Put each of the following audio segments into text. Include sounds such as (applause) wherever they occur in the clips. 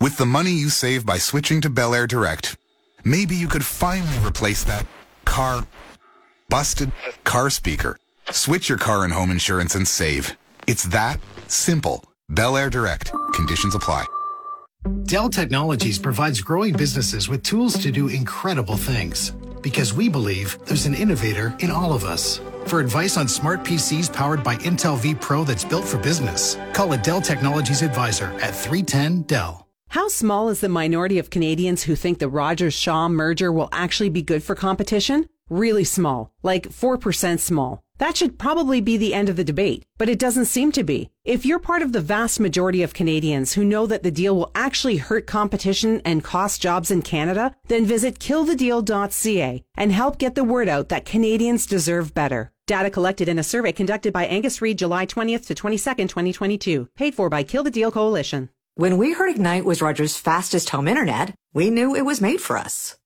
With the money you save by switching to Bel Air Direct, maybe you could finally replace that car busted car speaker. Switch your car and home insurance and save. It's that simple. Bel Air Direct. Conditions apply. Dell Technologies provides growing businesses with tools to do incredible things because we believe there's an innovator in all of us. For advice on smart PCs powered by Intel vPro that's built for business, call a Dell Technologies advisor at 310 Dell. How small is the minority of Canadians who think the Rogers Shaw merger will actually be good for competition? Really small, like 4% small. That should probably be the end of the debate, but it doesn't seem to be. If you're part of the vast majority of Canadians who know that the deal will actually hurt competition and cost jobs in Canada, then visit killthedeal.ca and help get the word out that Canadians deserve better. Data collected in a survey conducted by Angus Reid July 20th to 22nd, 2022, paid for by Kill the Deal Coalition. When we heard Ignite was Rogers' fastest home internet, we knew it was made for us.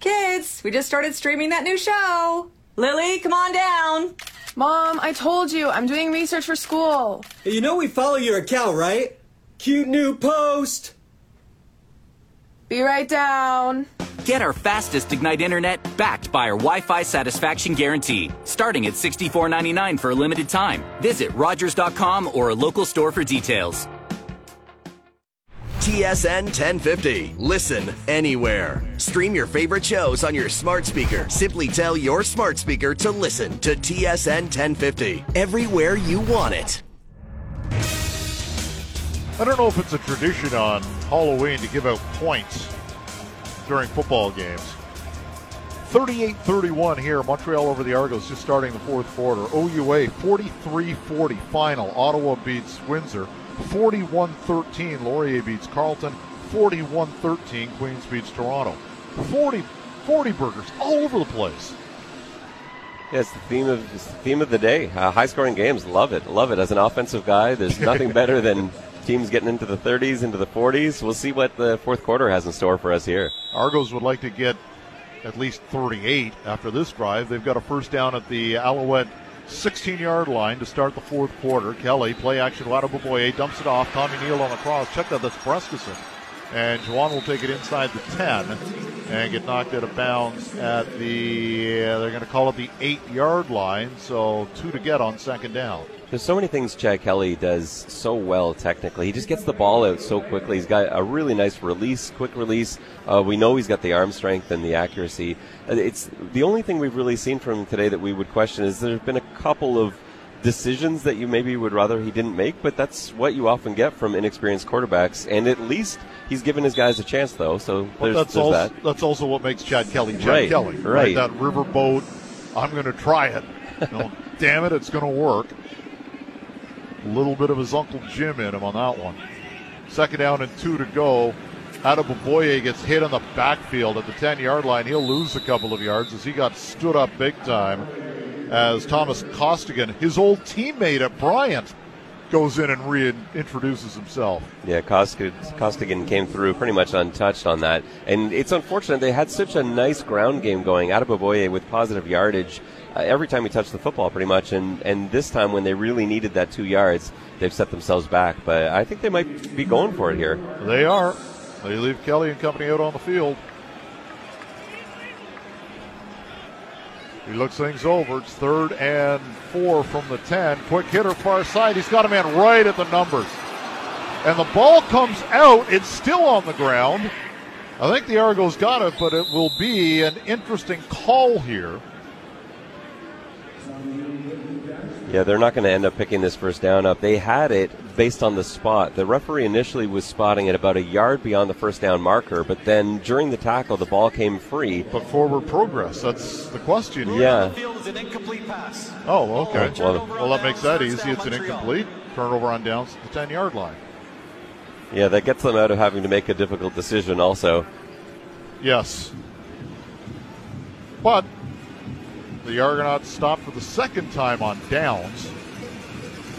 Kids, we just started streaming that new show. Lily, come on down. Mom, I told you, I'm doing research for school. You know we follow your account, right? Cute new post. Be right down. Get our fastest Ignite internet backed by our Wi Fi satisfaction guarantee, starting at $64.99 for a limited time. Visit Rogers.com or a local store for details. TSN 1050. Listen anywhere. Stream your favorite shows on your smart speaker. Simply tell your smart speaker to listen to TSN 1050 everywhere you want it. I don't know if it's a tradition on Halloween to give out points during football games. 38 31 here. Montreal over the Argos just starting the fourth quarter. OUA 43 40 final. Ottawa beats Windsor. 41 13. Laurier beats Carleton. 41 13. Queens beats Toronto. 40, 40 burgers all over the place. Yeah, it's the theme of the theme of the day. Uh, high scoring games, love it, love it. As an offensive guy, there's (laughs) nothing better than teams getting into the 30s, into the 40s. We'll see what the fourth quarter has in store for us here. Argos would like to get at least 38 after this drive. They've got a first down at the Alouette 16 yard line to start the fourth quarter. Kelly, play action, Adeboboye dumps it off. Tommy Neal on the cross. Check that, that's Brescacin. And Juwan will take it inside the 10 and get knocked out of bounds at the, uh, they're going to call it the 8 yard line. So two to get on second down. There's so many things Chad Kelly does so well technically. He just gets the ball out so quickly. He's got a really nice release, quick release. Uh, we know he's got the arm strength and the accuracy. Uh, It's the only thing we've really seen from him today that we would question is there have been a couple of decisions that you maybe would rather he didn't make, but that's what you often get from inexperienced quarterbacks. And at least he's given his guys a chance, though. So there's, that's also, that. that's also what makes Chad Kelly Chad Right, Kelly. right. That riverboat, I'm going to try it. You know, (laughs) damn it, it's going to work. A little bit of his Uncle Jim in him on that one. Second down and two to go. Adeboboye gets hit on the backfield at the 10 yard line. He'll lose a couple of yards as he got stood up big time as Thomas Costigan, his old teammate at Bryant, goes in and reintroduces himself. Yeah, Costigan, Costigan came through pretty much untouched on that. And it's unfortunate they had such a nice ground game going. out of Adeboboye with positive yardage uh, every time he touched the football, pretty much. And, and this time, when they really needed that two yards, they've set themselves back. But I think they might be going for it here. They are. They leave Kelly and company out on the field. He looks things over. It's third and four from the 10. Quick hitter far side. He's got a man right at the numbers. And the ball comes out. It's still on the ground. I think the Argos got it, but it will be an interesting call here. Yeah, they're not going to end up picking this first down up. They had it based on the spot. The referee initially was spotting it about a yard beyond the first down marker, but then during the tackle, the ball came free. But forward progress, that's the question. here. Yeah. Oh, okay. Oh, well- well, that makes that easy. It's an incomplete. Turnover on downs to the 10 yard line. Yeah, that gets them out of having to make a difficult decision also. Yes. But the Argonauts stopped for the second time on downs.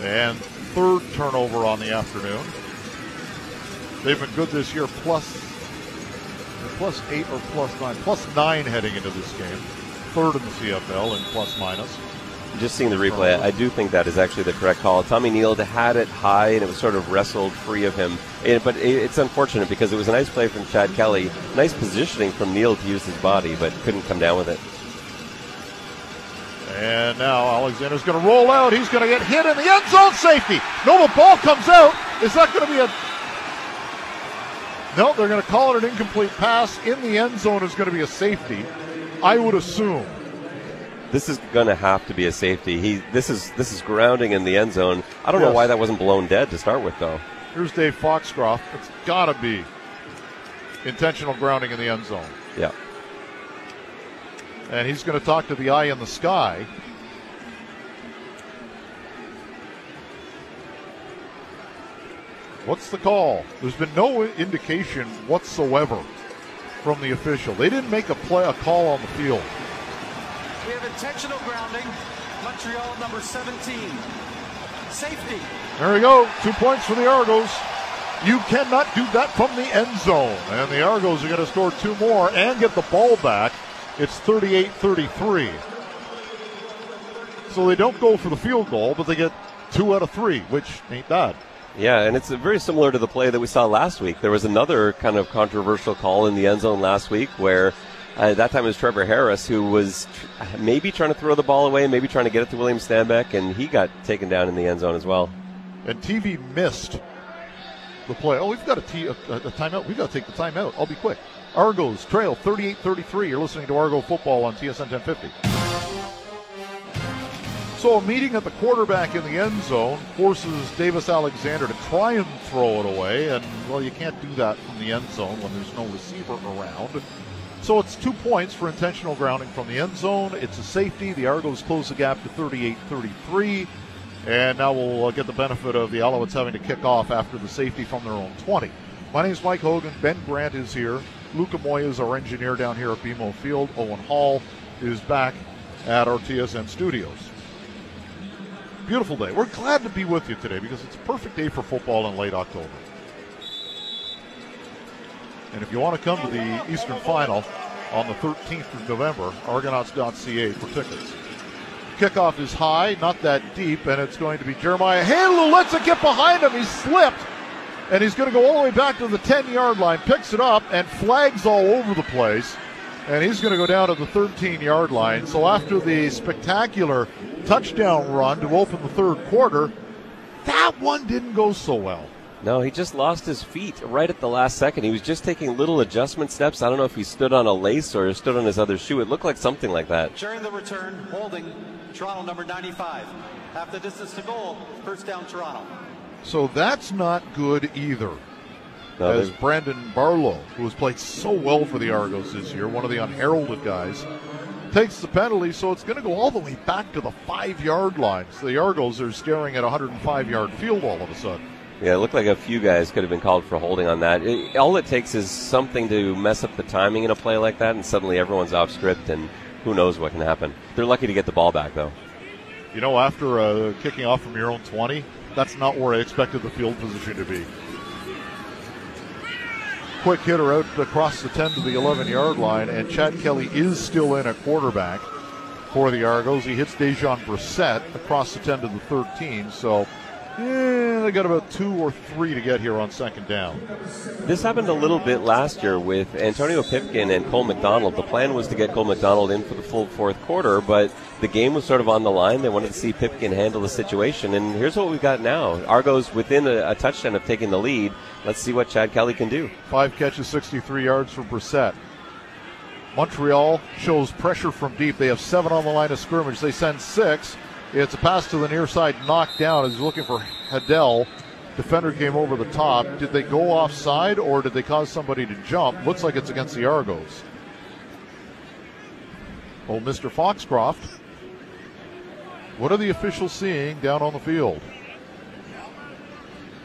And third turnover on the afternoon. They've been good this year, plus, plus eight or plus nine, plus nine heading into this game. Third in the CFL in plus minus. Just seeing the replay, I do think that is actually the correct call. Tommy Neal had it high and it was sort of wrestled free of him. But it, it's unfortunate because it was a nice play from Chad Kelly, nice positioning from Neal to use his body, but couldn't come down with it. And now Alexander's going to roll out. He's going to get hit in the end zone. Safety. No, the ball comes out. Is that going to be a. No, they're going to call it an incomplete pass. In the end zone is going to be a safety, I would assume. This is going to have to be a safety. He this is this is grounding in the end zone. I don't yes. know why that wasn't blown dead to start with, though. Here's Dave Foxcroft. It's got to be intentional grounding in the end zone. Yeah. And he's going to talk to the eye in the sky. What's the call? There's been no indication whatsoever from the official. They didn't make a play a call on the field. We have intentional grounding. Montreal number 17. Safety. There we go. Two points for the Argos. You cannot do that from the end zone. And the Argos are going to score two more and get the ball back. It's 38 33. So they don't go for the field goal, but they get two out of three, which ain't bad. Yeah, and it's very similar to the play that we saw last week. There was another kind of controversial call in the end zone last week where uh, that time it was Trevor Harris who was tr- maybe trying to throw the ball away, maybe trying to get it to William Stanback, and he got taken down in the end zone as well. And TV missed the play. Oh, we've got a, t- a, a timeout. We've got to take the timeout. I'll be quick. Argos trail 38 33. You're listening to Argo football on TSN 1050. So a meeting at the quarterback in the end zone forces Davis Alexander to try and throw it away, and well, you can't do that from the end zone when there's no receiver around. So it's two points for intentional grounding from the end zone. It's a safety. The Argos close the gap to 38 33. And now we'll uh, get the benefit of the Alouettes having to kick off after the safety from their own 20. My name is Mike Hogan. Ben Grant is here. Luca Moya is our engineer down here at BMO Field. Owen Hall is back at our TSN studios. Beautiful day. We're glad to be with you today because it's a perfect day for football in late October. And if you want to come to the Eastern Final on the 13th of November, Argonauts.ca for tickets. Kickoff is high, not that deep, and it's going to be Jeremiah Haley lets it get behind him. He slipped, and he's going to go all the way back to the 10 yard line, picks it up, and flags all over the place. And he's going to go down to the 13 yard line. So after the spectacular touchdown run to open the third quarter, that one didn't go so well. No, he just lost his feet right at the last second. He was just taking little adjustment steps. I don't know if he stood on a lace or stood on his other shoe. It looked like something like that. During the return, holding Toronto number 95. Half the distance to goal, first down Toronto. So that's not good either. No, As Brandon Barlow, who has played so well for the Argos this year, one of the unheralded guys, takes the penalty, so it's going to go all the way back to the five yard line. So the Argos are staring at a 105 yard field all of a sudden. Yeah, it looked like a few guys could have been called for holding on that. It, all it takes is something to mess up the timing in a play like that, and suddenly everyone's off script, and who knows what can happen. They're lucky to get the ball back, though. You know, after uh, kicking off from your own 20, that's not where I expected the field position to be. Quick hitter out across the 10 to the 11 yard line, and Chad Kelly is still in at quarterback for the Argos. He hits Dejon Brissett across the 10 to the 13, so yeah, they got about two or three to get here on second down. This happened a little bit last year with Antonio Pipkin and Cole McDonald. The plan was to get Cole McDonald in for the full fourth quarter, but the game was sort of on the line. They wanted to see Pipkin handle the situation, and here's what we've got now. Argos within a, a touchdown of taking the lead. Let's see what Chad Kelly can do. Five catches, 63 yards for Brissett. Montreal shows pressure from deep. They have seven on the line of scrimmage. They send six. It's a pass to the near side, knocked down. As he's looking for Haddell. Defender came over the top. Did they go offside or did they cause somebody to jump? Looks like it's against the Argos. Oh, Mr. Foxcroft. What are the officials seeing down on the field?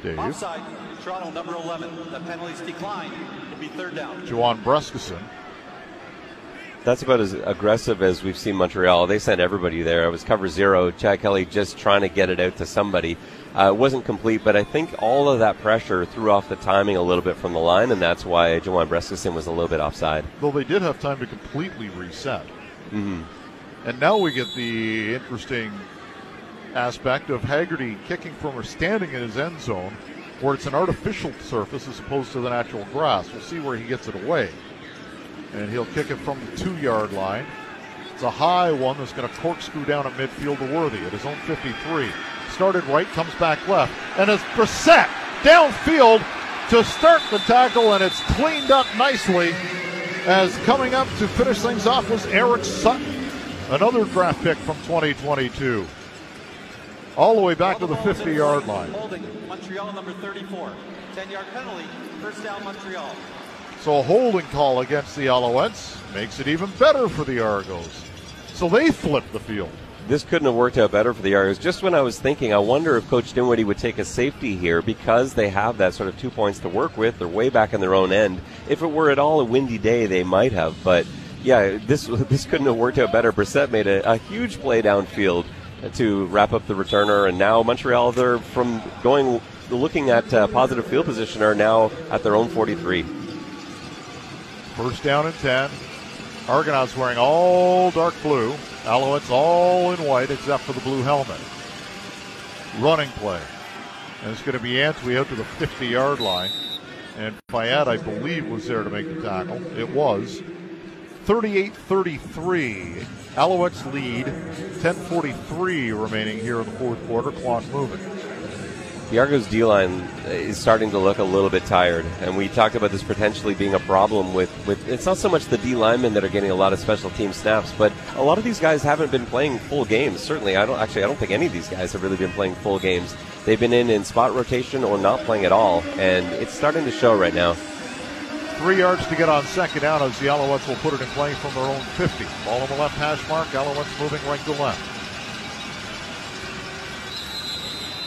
Dave. Offside, Toronto number 11. The penalties decline. It'll be third down. Juwan Brescacin that's about as aggressive as we've seen Montreal. They sent everybody there. It was cover zero. Chad Kelly just trying to get it out to somebody. Uh, it wasn't complete, but I think all of that pressure threw off the timing a little bit from the line, and that's why Juwan Brescacin was a little bit offside. Though they did have time to completely reset. Mm-hmm. And now we get the interesting aspect of Haggerty kicking from or standing in his end zone, where it's an artificial surface as opposed to the natural grass. We'll see where he gets it away. And he'll kick it from the two yard line. It's a high one that's going to corkscrew down at midfield to Worthy at his own 53. Started right, comes back left. And it's Brissett downfield to start the tackle, and it's cleaned up nicely. As coming up to finish things off was Eric Sutton, another draft pick from 2022. All the way back to the 50 yard line. Holding Montreal number 34. 10 yard penalty. First down Montreal. So a holding call against the Alouettes makes it even better for the Argos. So they flip the field. This couldn't have worked out better for the Argos. Just when I was thinking, I wonder if Coach Dinwiddie would take a safety here because they have that sort of two points to work with. They're way back in their own end. If it were at all a windy day, they might have. But yeah, this (laughs) this couldn't have worked out better. Brissett made a, a huge play downfield to wrap up the returner, and now Montreal, they're from going looking at uh, positive field position, are now at their own 43. First down and 10. Argonauts wearing all dark blue. Alouettes all in white except for the blue helmet. Running play. And it's going to be Antwi out to the 50 yard line. And Fayad, I believe, was there to make the tackle. It was. 38 33. Alouettes lead. 10.43 remaining here in the fourth quarter. Clock moving. The Argos D line is starting to look a little bit tired, and we talked about this potentially being a problem with, with it's not so much the D linemen that are getting a lot of special team snaps, but a lot of these guys haven't been playing full games. Certainly, I don't actually I don't think any of these guys have really been playing full games. They've been in in spot rotation or not playing at all, and it's starting to show right now. Three yards to get on second down as the Alouettes will put it in play from their own 50. Ball on the left hash mark. Alouettes moving right to left.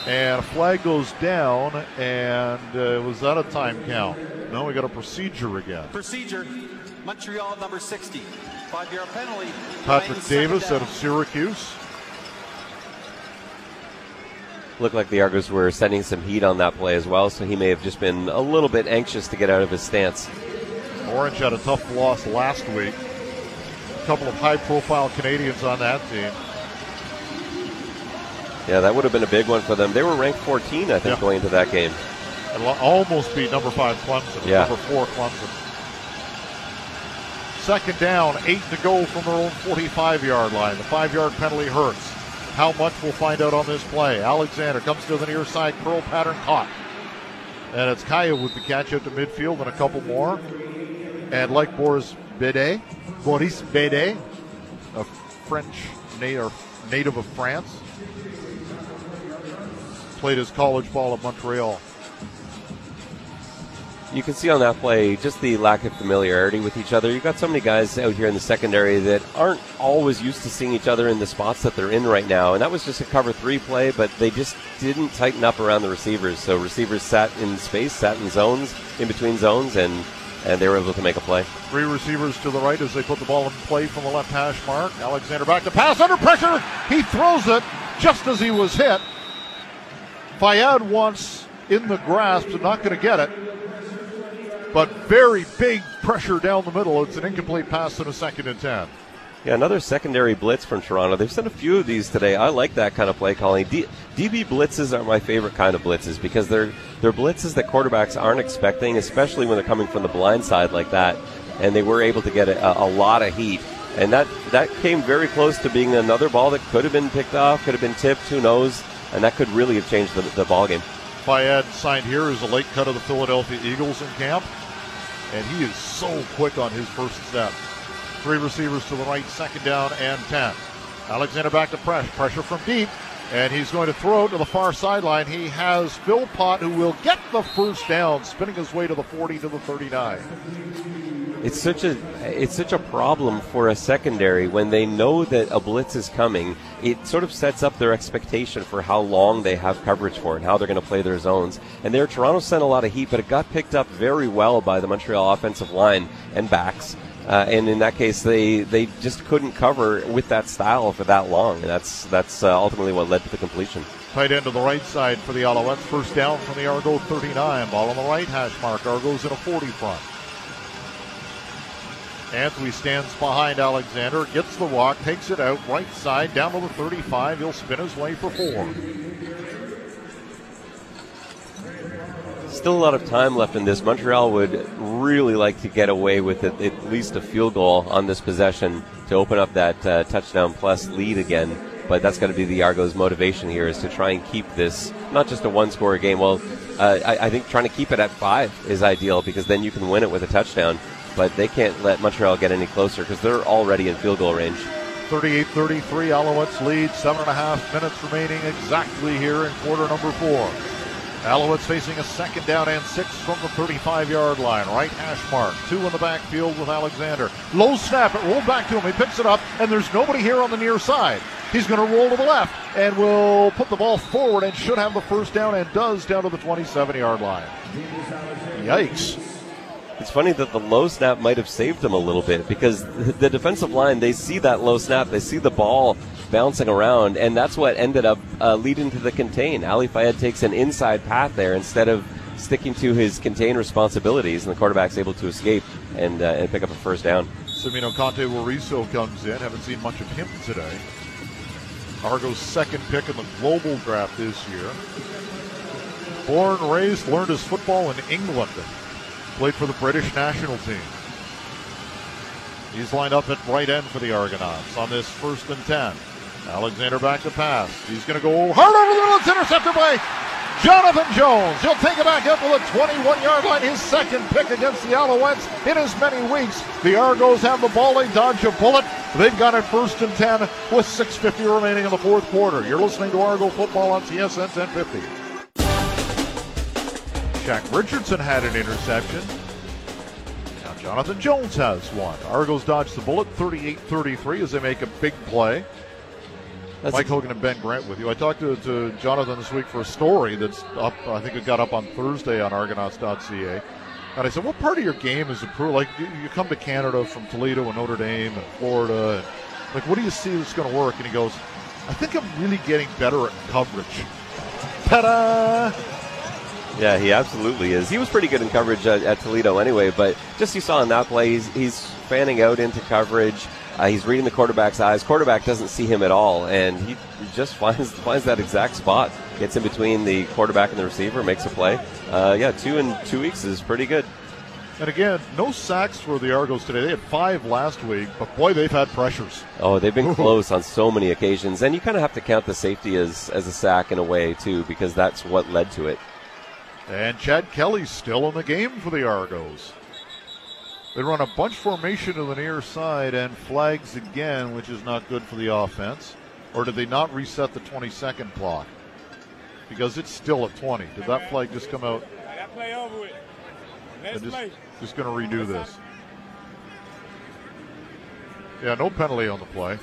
And a flag goes down, and uh, was that a time count? No, we got a procedure again. Procedure. Montreal number 60. Five yard penalty. Patrick Davis out of Syracuse. Looked like the Argos were sending some heat on that play as well, so he may have just been a little bit anxious to get out of his stance. Orange had a tough loss last week. A couple of high profile Canadians on that team. Yeah, that would have been a big one for them. They were ranked 14, I think, Yeah. going into that game. And lo- almost beat number five Clemson. Yeah. Number four Clemson. Second down, eight to go from their own 45 yard line. The five yard penalty hurts. How much we'll find out on this play. Alexander comes to the near side, curl pattern caught. And it's Kaya with the catch out to midfield and a couple more. And like Boris Bede, Boris Bede, a French native of France, played his college ball at Montreal. You can see on that play just the lack of familiarity with each other. You've got so many guys out here in the secondary that aren't always used to seeing each other in the spots that they're in right now. And that was just a cover three play, but they just didn't tighten up around the receivers. So receivers sat in space, sat in zones, in between zones, and, and they were able to make a play. Three receivers to the right as they put the ball in play from the left hash mark. Alexander back to pass under pressure. He throws it just as he was hit. Fayad wants in the grasp and not going to get it. But very big pressure down the middle. It's an incomplete pass to a second and ten. Yeah, another secondary blitz from Toronto. They've sent a few of these today. I like that kind of play calling. D- DB blitzes are my favorite kind of blitzes because they're they're blitzes that quarterbacks aren't expecting, especially when they're coming from the blind side like that. And they were able to get a, a lot of heat. And that that came very close to being another ball that could have been picked off, could have been tipped, who knows? And that could really have changed the, the ball game. Fayad signed here is a late cut of the Philadelphia Eagles in camp. And he is so quick on his first step. Three receivers to the right, second down and 10. Alexander back to press, pressure from deep, and he's going to throw to the far sideline. He has Philpott, who will get the first down, spinning his way to the 40 to the 39. It's such a it's such a problem for a secondary when they know that a blitz is coming. It sort of sets up their expectation for how long they have coverage for and how they're going to play their zones. And there, Toronto sent a lot of heat, but it got picked up very well by the Montreal offensive line and backs. Uh, and in that case, they, they just couldn't cover with that style for that long, and that's that's uh, ultimately what led to the completion. Tight end to the right side for the Alouettes. First down from the Argo 39. Ball on the right hash mark. Argo's in a 40 front. Antwi stands behind Alexander, gets the walk, takes it out, right side, down to the 35. He'll spin his way for four. Still a lot of time left in this. Montreal would really like to get away with it, at least a field goal on this possession to open up that uh, touchdown plus lead again. But that's got to be the Argos' motivation here is to try and keep this not just a one-score game. Well, uh, I, I think trying to keep it at five is ideal because then you can win it with a touchdown. But they can't let Montreal get any closer because they're already in field goal range. 38 33, Alouettes lead, seven and a half minutes remaining exactly here in quarter number four. Alouettes facing a second down and six from the 35 yard line. Right hash mark. Two in the backfield with Alexander. Low snap. It rolled back to him. He picks it up, and there's nobody here on the near side. He's going to roll to the left and will put the ball forward and should have the first down and does down to the 27 yard line. Yikes. It's funny that the low snap might have saved him a little bit because the defensive line, they see that low snap, they see the ball bouncing around, and that's what ended up uh, leading to the contain. Ali Fayad takes an inside path there instead of sticking to his contain responsibilities, and the quarterback's able to escape and, uh, and pick up a first down. Semino Conte Wariso comes in. Haven't seen much of him today. Argo's second pick in the global draft this year. Born, raised, learned his football in England. Played for the British national team. He's lined up at right end for the Argonauts on this first and 10. Alexander back to pass. He's going to go hard over the middle. It's intercepted by Jonathan Jones. He'll take it back up to the 21 yard line. His second pick against the Alouettes in as many weeks. The Argos have the ball. They dodge a bullet. They've got it first and 10 with 6.50 remaining in the fourth quarter. You're listening to Argo football on TSN 1050. Shaq Richardson had an interception. Now Jonathan Jones has one. Argos dodge the bullet 38 33 as they make a big play. That's Mike Hogan and Ben Grant with you. I talked to, to, Jonathan this week for a story that's up, I think it got up on Thursday on Argonauts.ca. And I said, What part of your game is improved? Like, you, you come to Canada from Toledo and Notre Dame and Florida. And, like, what do you see that's going to work? And he goes, I think I'm really getting better at coverage. Ta da! Yeah, he absolutely is. He was pretty good in coverage at, at Toledo anyway, but just you saw in that play, he's, he's fanning out into coverage. Uh, he's reading the quarterback's eyes. Quarterback doesn't see him at all, and he just (laughs) finds finds that exact spot. Gets in between the quarterback and the receiver, makes a play. Uh, yeah, two in two weeks is pretty good. And again, no sacks for the Argos today. They had five last week, but boy, they've had pressures. Oh, they've been (laughs) close on so many occasions, and you kind of have to count the safety as as a sack in a way too, because that's what led to it. And Chad Kelly's still in the game for the Argos. They run a bunch formation to the near side and flags again, which is not good for the offense. Or did they not reset the 20 second clock? Because it's still at 20. Did that flag just come out? They're just, just going to redo this. Yeah, no penalty on the play.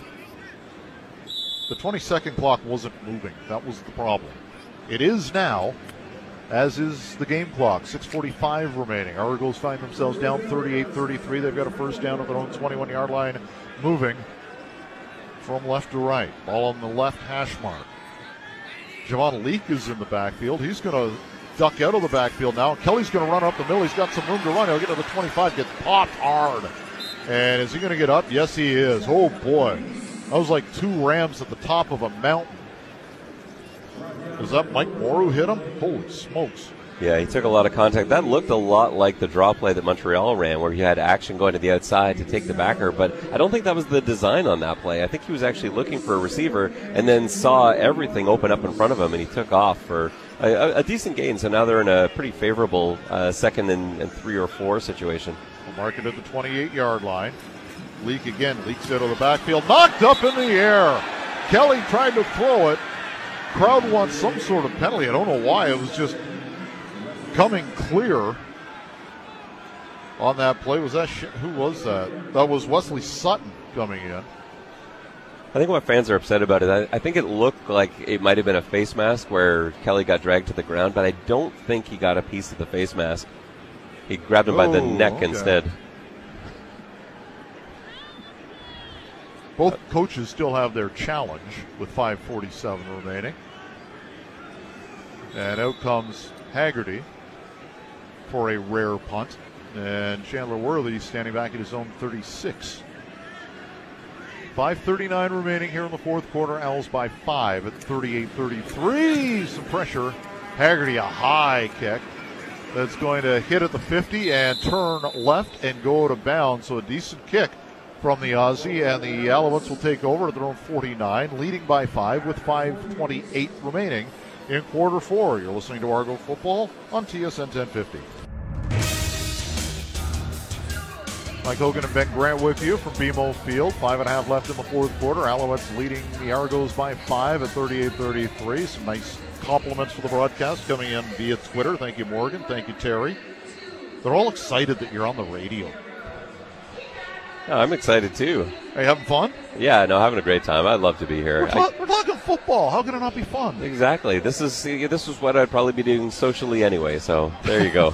The 20 second clock wasn't moving. That was the problem. It is now as is the game clock. 6.45 remaining. Argos find themselves down 38 33. They've got a first down at their own 21 yard line, moving from left to right. Ball on the left hash mark. Javon Leake is in the backfield. He's going to duck out of the backfield now. Kelly's going to run up the middle. He's got some room to run. He'll get to the 25, gets popped hard. And is he going to get up? Yes, he is. Oh, boy. That was like two Rams at the top of a mountain. Was that Mike Moore who hit him? Holy smokes. Yeah, he took a lot of contact. That looked a lot like the draw play that Montreal ran, where he had action going to the outside to take the backer. But I don't think that was the design on that play. I think he was actually looking for a receiver and then saw everything open up in front of him, and he took off for a, a decent gain. So now they're in a pretty favorable uh, second and, and, three or four situation. We'll mark it at the 28 yard line. Leake again, leaks out of the backfield, knocked up in the air. Kelly tried to throw it, crowd wants some sort of penalty. I don't know why. It was just coming clear on that play. Was that sh- who was that? That was Wesley Sutton coming in. I think what fans are upset about it, I, I think it looked like it might have been a face mask where Kelly got dragged to the ground, but I don't think he got a piece of the face mask. He grabbed him oh, by the oh, neck okay. instead. Both coaches still have their challenge with 5:47 remaining. And out comes Haggerty for a rare punt. And Chandler Worthy standing back at his own 36. 5.39 remaining here in the fourth quarter. Owls by five at 38 33. Some pressure. Haggerty, a high kick that's going to hit at the 50 and turn left and go out of bounds. So a decent kick from the Aussie, and the Alouettes will take over at their own 49, leading by five with 5.28 remaining in quarter four. You're listening to Argo Football on TSN 1050. Mike Hogan and Ben Grant with you from BMO Field. Five and a half left in the fourth quarter. Alouettes leading the Argos by five at 38-33. Some nice compliments for the broadcast coming in via Twitter. Thank you, Morgan. Thank you, Terry. They're all excited that you're on the radio. Yeah, I'm excited too. Are you having fun? Yeah, no, having a great time. I'd love to be here. We're, ta- we're talking football. How can it not be fun? Exactly. This is this is what I'd probably be doing socially anyway. So there you go.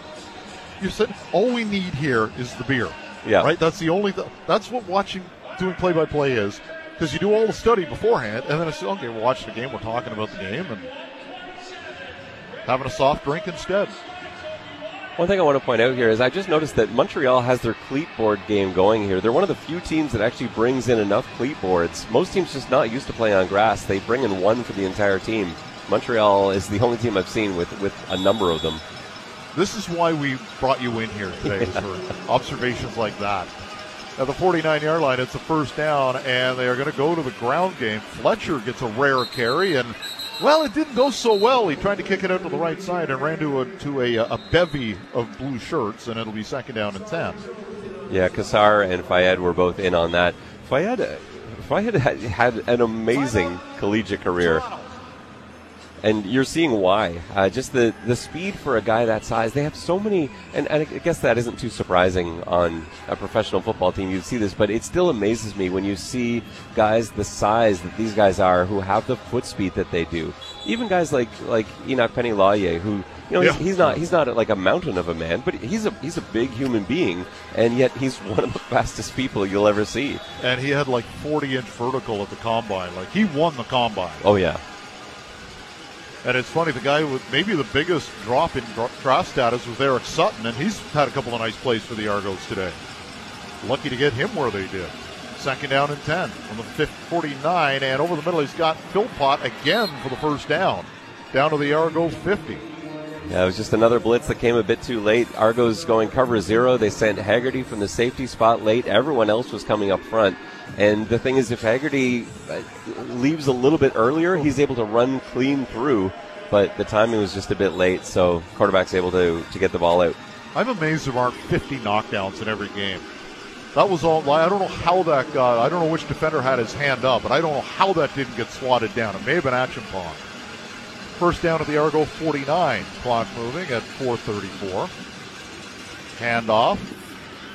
(laughs) you said all we need here is the beer. Yeah. Right. That's the only. Th- that's what watching, doing play-by-play is, because you do all the study beforehand, and then it's okay. We're watching the game. We're talking about the game, and having a soft drink instead. One thing I want to point out here is I just noticed that Montreal has their cleat board game going here. They're one of the few teams that actually brings in enough cleat boards. Most teams just not used to playing on grass. They bring in one for the entire team. Montreal is the only team I've seen with, with a number of them. This is why we brought you in here today (laughs) for observations like that. At the 49 yard line, it's a first down, and they are going to go to the ground game. Fletcher gets a rare carry, and well, it didn't go so well. He tried to kick it out to the right side and ran to a, to a, a bevy of blue shirts, and it'll be second down and 10. Yeah, Cassar and Fayad were both in on that. Fayad, Fayad had, had an amazing collegiate career and you're seeing why. Uh, just the, the speed for a guy that size. They have so many, and, and, I guess that isn't too surprising on a professional football team. You'd see this, but it still amazes me when you see guys the size that these guys are who have the foot speed that they do. Even guys like like Enoch Penny Lawyer, who you know yeah. he's, he's, not he's not like a mountain of a man, but he's a he's a big human being, and yet he's (laughs) one of the fastest people you'll ever see. And he had like 40 inch vertical at the combine. Like he won the combine. Oh yeah. And it's funny, the guy with maybe the biggest drop in draft status was Eric Sutton, and he's had a couple of nice plays for the Argos today. Lucky to get him where they did. Second down and 10 on the 49, and over the middle, he's got Philpott again for the first down, down to the Argo 50. Yeah, it was just another blitz that came a bit too late. Argos going cover zero. They sent Haggerty from the safety spot late. Everyone else was coming up front. And the thing is, if Haggerty uh, leaves a little bit earlier, he's able to run clean through. But the timing was just a bit late, so quarterback's able to, to get the ball out. I'm amazed there aren't 50 knockdowns in every game. That was all. I don't know how that got. I don't know which defender had his hand up, but I don't know how that didn't get swatted down. It may have been Acheampong. First down at the Argo 49. Clock moving at 4:34. Handoff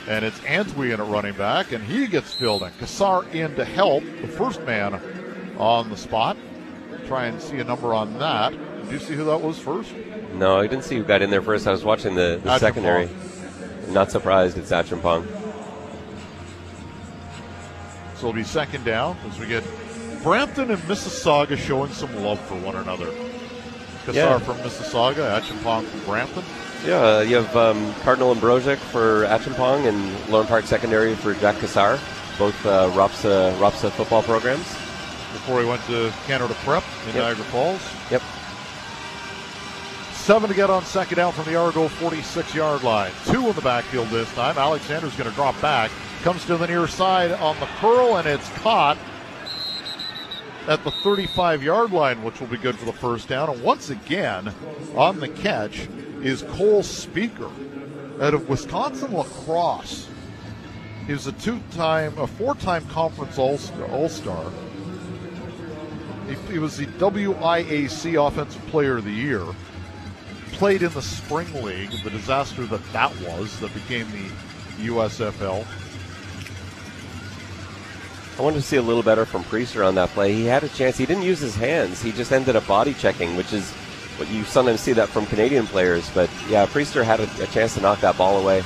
and it's Antwi in at running back, and he gets filled in. Cassar in to help the first man on the spot. Try and see a number on that. Did you see who that was first? No, I didn't see who got in there first. I was watching the, the secondary. Not surprised it's Acheampong. So it'll be second down as we get Brampton and Mississauga showing some love for one another. Cassar yeah. from Mississauga, Acheampong from Brampton. Yeah, uh, you have um, Cardinal Ambrozic for Acheampong and Lorne Park Secondary for Jack Cassar, both uh, ROPSA, ROPSA football programs. Before he went to Canada Prep in yep. Niagara Falls. Yep. Seven to get on second down from the Argo 46 yard line. Two in the backfield this time. Alexander's going to drop back. Comes to the near side on the curl, and it's caught at the 35 yard line, which will be good for the first down. And once again, on the catch is Cole Spieker out of Wisconsin La Crosse. He was a two-time, a four-time conference All-Star. He, he was the WIAC Offensive Player of the Year. Played in the Spring League, the disaster that that was, that became the USFL. I wanted to see a little better from Priester on that play. He had a chance. He didn't use his hands. He just ended up body checking, which is what you sometimes see that from Canadian players. But yeah, Priester had a, a chance to knock that ball away.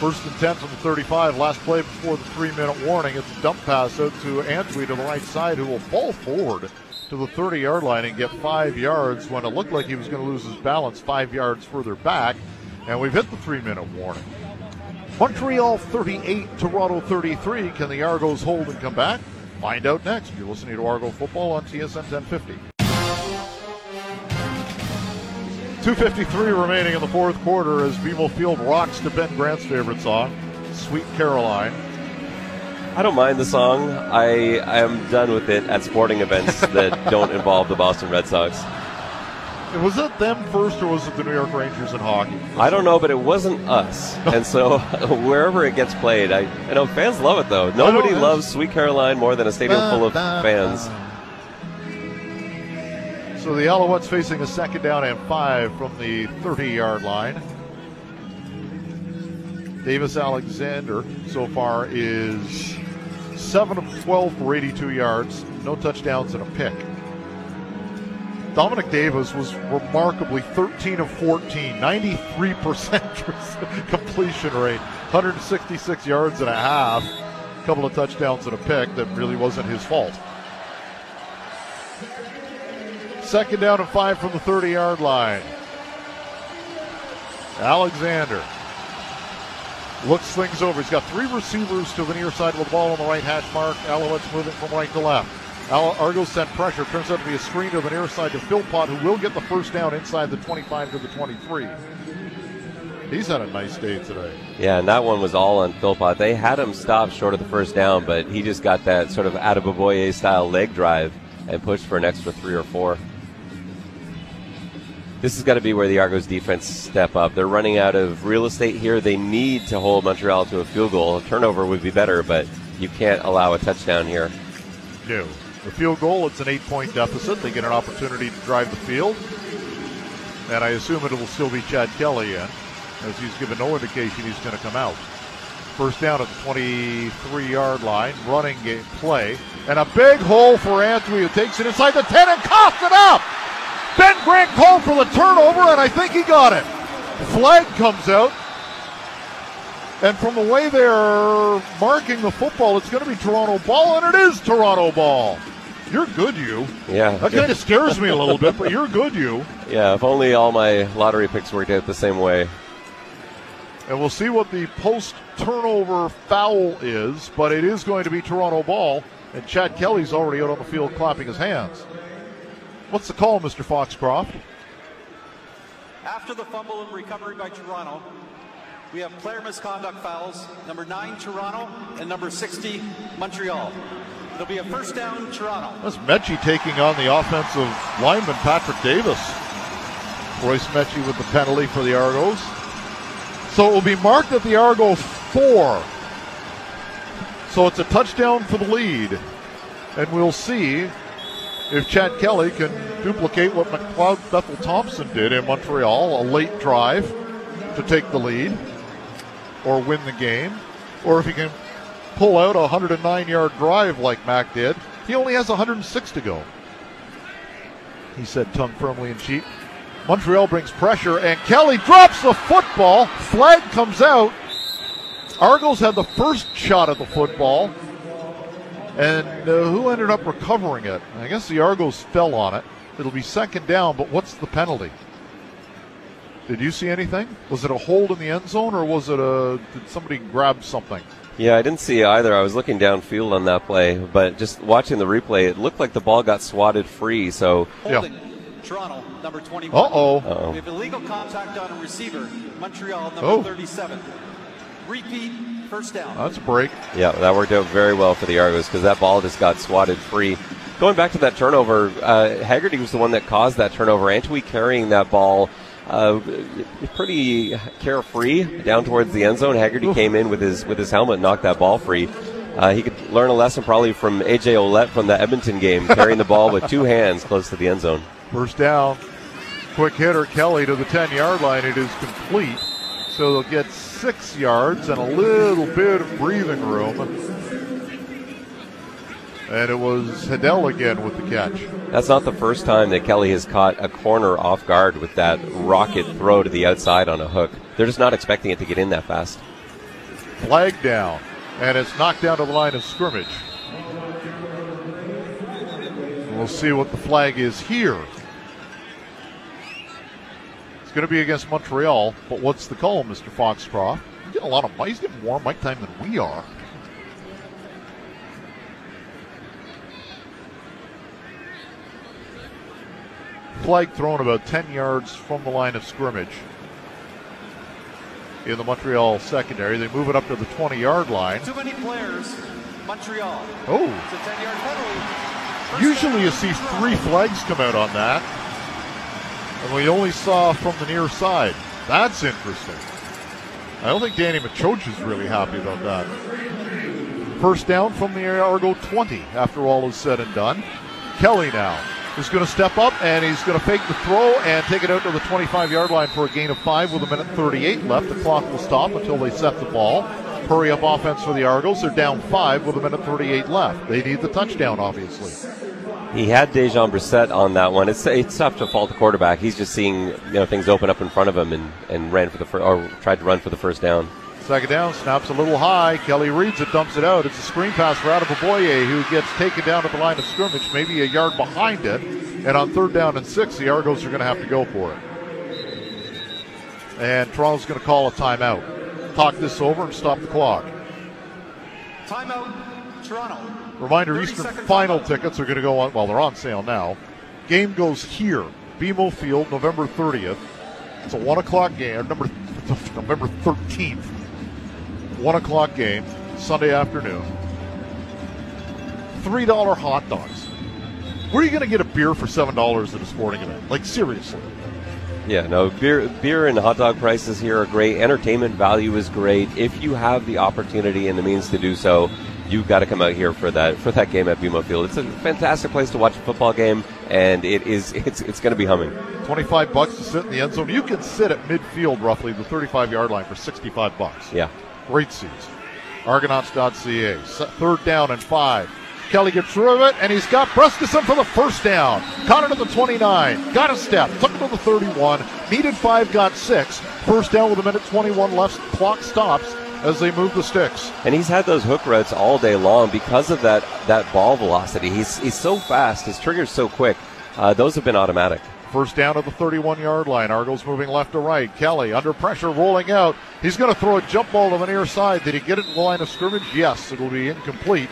First and 10 from the 35. Last play before the three minute warning. It's a dump pass out to Antwi to the right side, who will fall forward to the 30 yard line and get five yards when it looked like he was going to lose his balance five yards further back. And we've hit the three minute warning. Montreal 38, Toronto 33. Can the Argos hold and come back? Find out next. You're listening to Argo Football on TSN 1050. 253 remaining in the fourth quarter as BMO Field rocks to Ben Grant's favorite song, Sweet Caroline. I don't mind the song. I I am done with it at sporting events (laughs) that don't involve the Boston Red Sox. Was it them first or was it the New York Rangers in hockey? I don't know, but it wasn't us. And so (laughs) wherever it gets played, I, I know fans love it though. Nobody loves Sweet Caroline more than a stadium full of fans. So the Alouettes facing a second down and five from the 30 yard line. Davis Alexander so far is 7 of 12 for 82 yards, no touchdowns and a pick. Dominic Davis was remarkably 13 of 14, 93% (laughs) completion rate, 166 yards and a half, a couple of touchdowns and a pick that really wasn't his fault. Second down and five from the 30 yard line. Alexander looks things over. He's got three receivers to the near side with the ball on the right hash mark. Alouettes moving from right to left. Argos sent pressure. Turns out to be a screen to the near side to Philpott, who will get the first down inside the 25 to the 23. He's had a nice day today. Yeah, and that one was all on Philpott. They had him stop short of the first down, but he just got that sort of Adeboboye style leg drive and pushed for an extra three or four. This has got to be where the Argos defense step up. They're running out of real estate here. They need to hold Montreal to a field goal. A turnover would be better, but you can't allow a touchdown here. No. The field goal, it's an eight point deficit. They get an opportunity to drive the field. And I assume it will still be Chad Kelly in, as he's given no indication he's going to come out. First down at the 23 yard line, running game play. And a big hole for Anthony who takes it inside the 10 and coughs it up. Ben Grant called for the turnover, and I think he got it. Flag comes out. And from the way they're marking the football, it's going to be Toronto ball, and it is Toronto ball. You're good, you. Yeah. That kind of scares me a little bit, but you're good, you. Yeah, if only all my lottery picks worked out the same way. And we'll see what the post turnover foul is, but it is going to be Toronto ball, and Chad Kelly's already out on the field clapping his hands. What's the call, Mr. Foxcroft? After the fumble and recovery by Toronto, we have player misconduct fouls, number 9 Toronto and number 60 Montreal. It'll be a first down Toronto. That's Metchie taking on the offensive lineman Patrick Davis. Royce Metchie with the penalty for the Argos. So it will be marked at the Argo four. So it's a touchdown for the lead. And we'll see if Chad Kelly can duplicate what McLeod Bethel Thompson did in Montreal, a late drive to take the lead or win the game, or if he can pull out a 109 yard drive like Mac did. He only has 106 to go. He said, tongue firmly in cheek. Montreal brings pressure, and Kelly drops the football. Flag comes out. Argos had the first shot at the football. And uh, who ended up recovering it? I guess the Argos fell on it. It'll be second down, but what's the penalty? Did you see anything? Was it a hold in the end zone, or was it a did somebody grab something? Yeah, I didn't see either. I was looking downfield on that play, but just watching the replay, it looked like the ball got swatted free. So Holding Toronto, number 21. Uh-oh. Uh-oh. We have illegal contact on a receiver, Montreal, number Oh. 37. Repeat, first down. That's a break. Yeah, that worked out very well for the Argos because that ball just got swatted free. Going back to that turnover, uh, Haggerty was the one that caused that turnover. Antwi carrying that ball uh, pretty carefree down towards the end zone. Haggerty came in with his with his helmet, knocked that ball free. Uh, he could learn a lesson probably from AJ Ouellette from the Edmonton game, (laughs) carrying the ball with two hands close to the end zone. First down. Quick hitter Kelly to the 10 yard line. It is complete. So they'll get six yards and a little bit of breathing room. And it was Hedel again with the catch. That's not the first time that Kelly has caught a corner off guard with that rocket throw to the outside on a hook. They're just not expecting it to get in that fast. Flag down. And it's knocked down to the line of scrimmage. We'll see what the flag is here. Going to be against Montreal, but what's the call, Mr. Foxcroft? He's getting a lot of He's getting more mic time than we are. Flag thrown about 10 yards from the line of scrimmage in the Montreal secondary. They move it up to the 20 yard line. Too many players. Montreal. Oh. It's a 10 yard penalty. Usually you see three flags come out on that. And we only saw from the near side. That's interesting. I don't think Danny Maciocia is really happy about that. First down from the Argo 20 after all is said and done. Kelly now is going to step up and he's going to fake the throw and take it out to the 25 yard line for a gain of five with a minute 38 left. The clock will stop until they set the ball. Hurry up offense for the Argos. They're down five with a minute 38 left. They need the touchdown, obviously. He had Dejon Brissett on that one. It's it's tough to fault the quarterback. He's just seeing you know things open up in front of him and, and ran for the fir- or tried to run for the first down. Second down, snaps a little high. Kelly reads it, dumps it out. It's a screen pass for out of Adeboboye, who gets taken down at the line of scrimmage, maybe a yard behind it. And on third down and six, the Argos are going to have to go for it. And Toronto's going to call a timeout. Talk this over and stop the clock. Timeout, Toronto. Reminder 30 Eastern final timeout. tickets are going to go on, well, they're on sale now. Game goes here, BMO Field, November 30th. It's a 1 o'clock game, number, (laughs) November 13th. 1 o'clock game, Sunday afternoon. $3 hot dogs. Where are you going to get a beer for $7 at a sporting event? Like, seriously. Yeah, no beer, beer and hot dog prices here are great. Entertainment value is great. If you have the opportunity and the means to do so, you've got to come out here for that for that game at BMO Field. It's a fantastic place to watch a football game, and it is it's it's going to be humming. 25 bucks to sit in the end zone. You can sit at midfield, roughly the 35 yard line, for 65 bucks. Yeah. Great seats. Argonauts.ca. Third down and five. Kelly gets through it, and he's got Brescacin for the first down. Caught it at the 29. Got a step. Took it to the 31. Needed five, got six. First down with a minute 21 left. Clock stops as they move the sticks. And he's had those hook routes all day long because of that that ball velocity. He's he's so fast. His trigger's so quick. Uh, those have been automatic. First down at the 31 yard line. Argos moving left to right. Kelly under pressure, rolling out. He's going to throw a jump ball to the near side. Did he get it in the line of scrimmage? Yes, it'll be incomplete.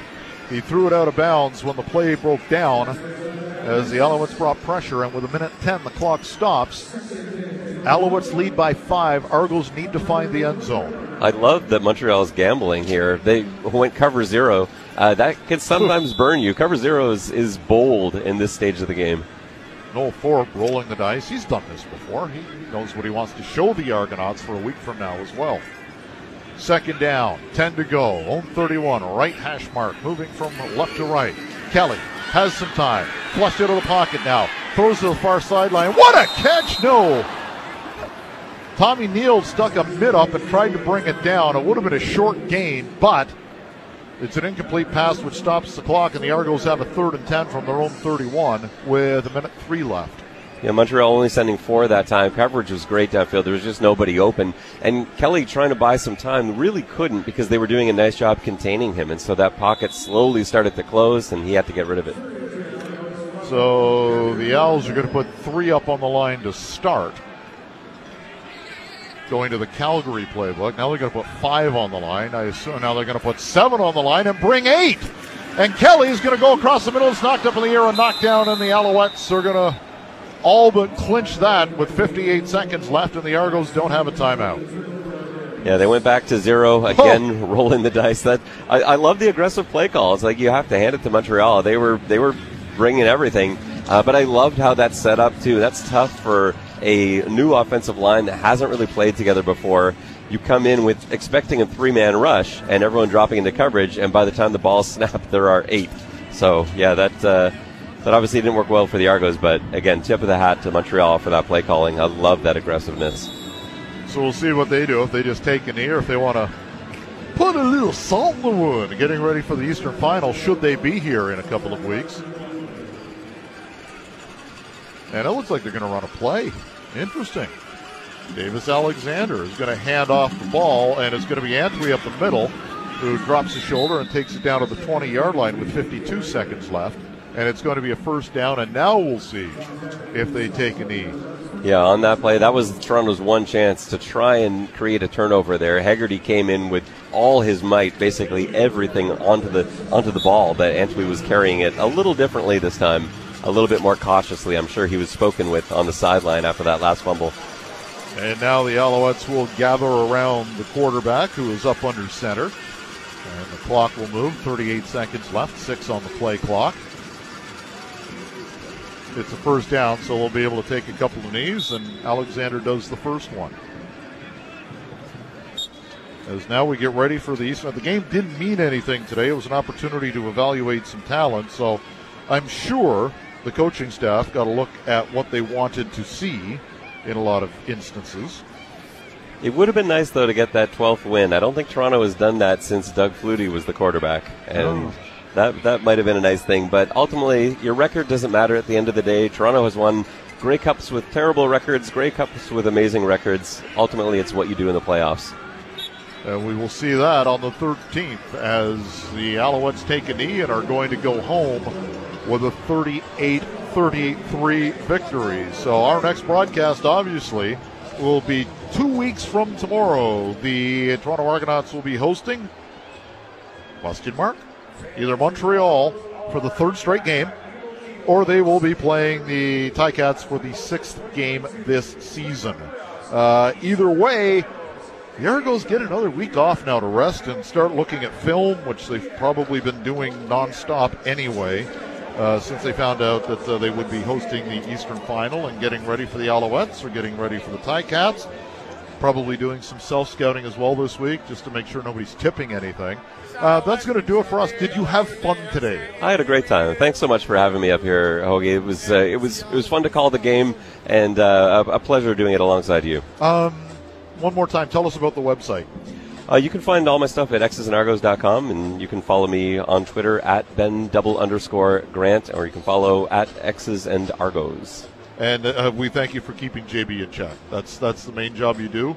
He threw it out of bounds when the play broke down as the Alouettes brought pressure, and with a minute 10, the clock stops. Alouettes lead by five. Argos need to find the end zone. I love that Montreal's gambling here. They went cover zero. Uh, that can sometimes burn you. Cover zero is, is bold in this stage of the game. Noel Thorpe rolling the dice. He's done this before. He knows what he wants to show the Argonauts for a week from now as well. Second down, 10 to go. Own 31, right hash mark, moving from left to right. Kelly has some time. Flushed out of the pocket now. Throws to the far sideline. What a catch! No! Tommy Neal stuck a mid up and tried to bring it down. It would have been a short gain, but it's an incomplete pass which stops the clock, and the Argos have a third and 10 from their own 31 with a minute three left. Yeah, Montreal only sending four that time. Coverage was great downfield. There was just nobody open. And Kelly trying to buy some time really couldn't because they were doing a nice job containing him. And so that pocket slowly started to close and he had to get rid of it. So the Als are going to put three up on the line to start. Going to the Calgary playbook. Now they're going to put five on the line. I assume now they're going to put seven on the line and bring eight. And Kelly's going to go across the middle. It's knocked up in the air and knocked down, and the Alouettes are going to all but clinch that with 58 seconds left, and the Argos don't have a timeout. Yeah, they went back to zero again, (laughs) rolling the dice. That I, I love the aggressive play calls. Like you have to hand it to Montreal. They were they were bringing everything, uh, but I loved how that's set up too. That's tough for a new offensive line that hasn't really played together before. You come in with expecting a three man rush and everyone dropping into coverage, and by the time the ball (laughs) snapped, there are eight. So yeah, that. Uh, that obviously didn't work well for the Argos, but again, tip of the hat to Montreal for that play calling. I love that aggressiveness. So we'll see what they do if they just take a knee or if they want to put a little salt in the wound, getting ready for the Eastern Final. Should they be here in a couple of weeks? And it looks like they're going to run a play. Interesting. Davis Alexander is going to hand off the ball, and it's going to be Antwi up the middle, who drops his shoulder and takes it down to the 20 yard line with 52 seconds left. and it's going to be a first down. And now we'll see if they take a knee. Yeah, on that play, that was Toronto's one chance to try and create a turnover there. Hegarty came in with all his might, basically everything onto the onto the ball, but Antwi was carrying it a little differently this time, a little bit more cautiously. I'm sure he was spoken with on the sideline after that last fumble. And now the Alouettes will gather around the quarterback who is up under center. And the clock will move. 38 seconds left, six on the play clock. It's a first down, so we'll be able to take a couple of knees, and Alexander does the first one. As now we get ready for the Eastern. The game didn't mean anything today. It was an opportunity to evaluate some talent, so I'm sure the coaching staff got a look at what they wanted to see in a lot of instances. It would have been nice though to get that 12th win. I don't think Toronto has done that since Doug Flutie was the quarterback, and Oh. that that might have been a nice thing. But ultimately, your record doesn't matter at the end of the day. Toronto has won Grey Cups with terrible records, Grey Cups with amazing records. Ultimately, it's what you do in the playoffs. And we will see that on the 13th as the Alouettes take a knee and are going to go home with a 38 38 3 victory. So, our next broadcast, obviously, will be two weeks from tomorrow. The Toronto Argonauts will be hosting, question mark, either Montreal for the third straight game, or they will be playing the Ticats for the sixth game this season. Uh, either way, the Argos get another week off now to rest and start looking at film, which they've probably been doing nonstop anyway, uh, since they found out that uh, they would be hosting the Eastern Final and getting ready for the Alouettes or getting ready for the Ticats. Probably doing some self scouting as well this week, just to make sure nobody's tipping anything. Uh, that's going to do it for us. Did you have fun today? I had a great time. Thanks so much for having me up here, Hoagie. It was uh, it was it was fun to call the game, and uh, a, a pleasure doing it alongside you. Um, one more time, tell us about the website. Uh, you can find all my stuff at xsandargos.com, and you can follow me on Twitter at Ben double underscore Grant, or you can follow at X's and Argos. And uh, we thank you for keeping JB in check. That's that's the main job you do.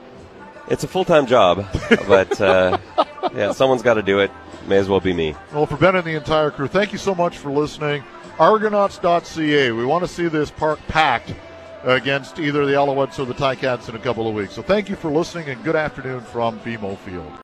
It's a full time job, but uh, (laughs) yeah, someone's got to do it. May as well be me. Well, for Ben and the entire crew, thank you so much for listening. Argonauts.ca. We want to see this park packed against either the Alouettes or the Ticats in a couple of weeks. So thank you for listening and good afternoon from BMO Field.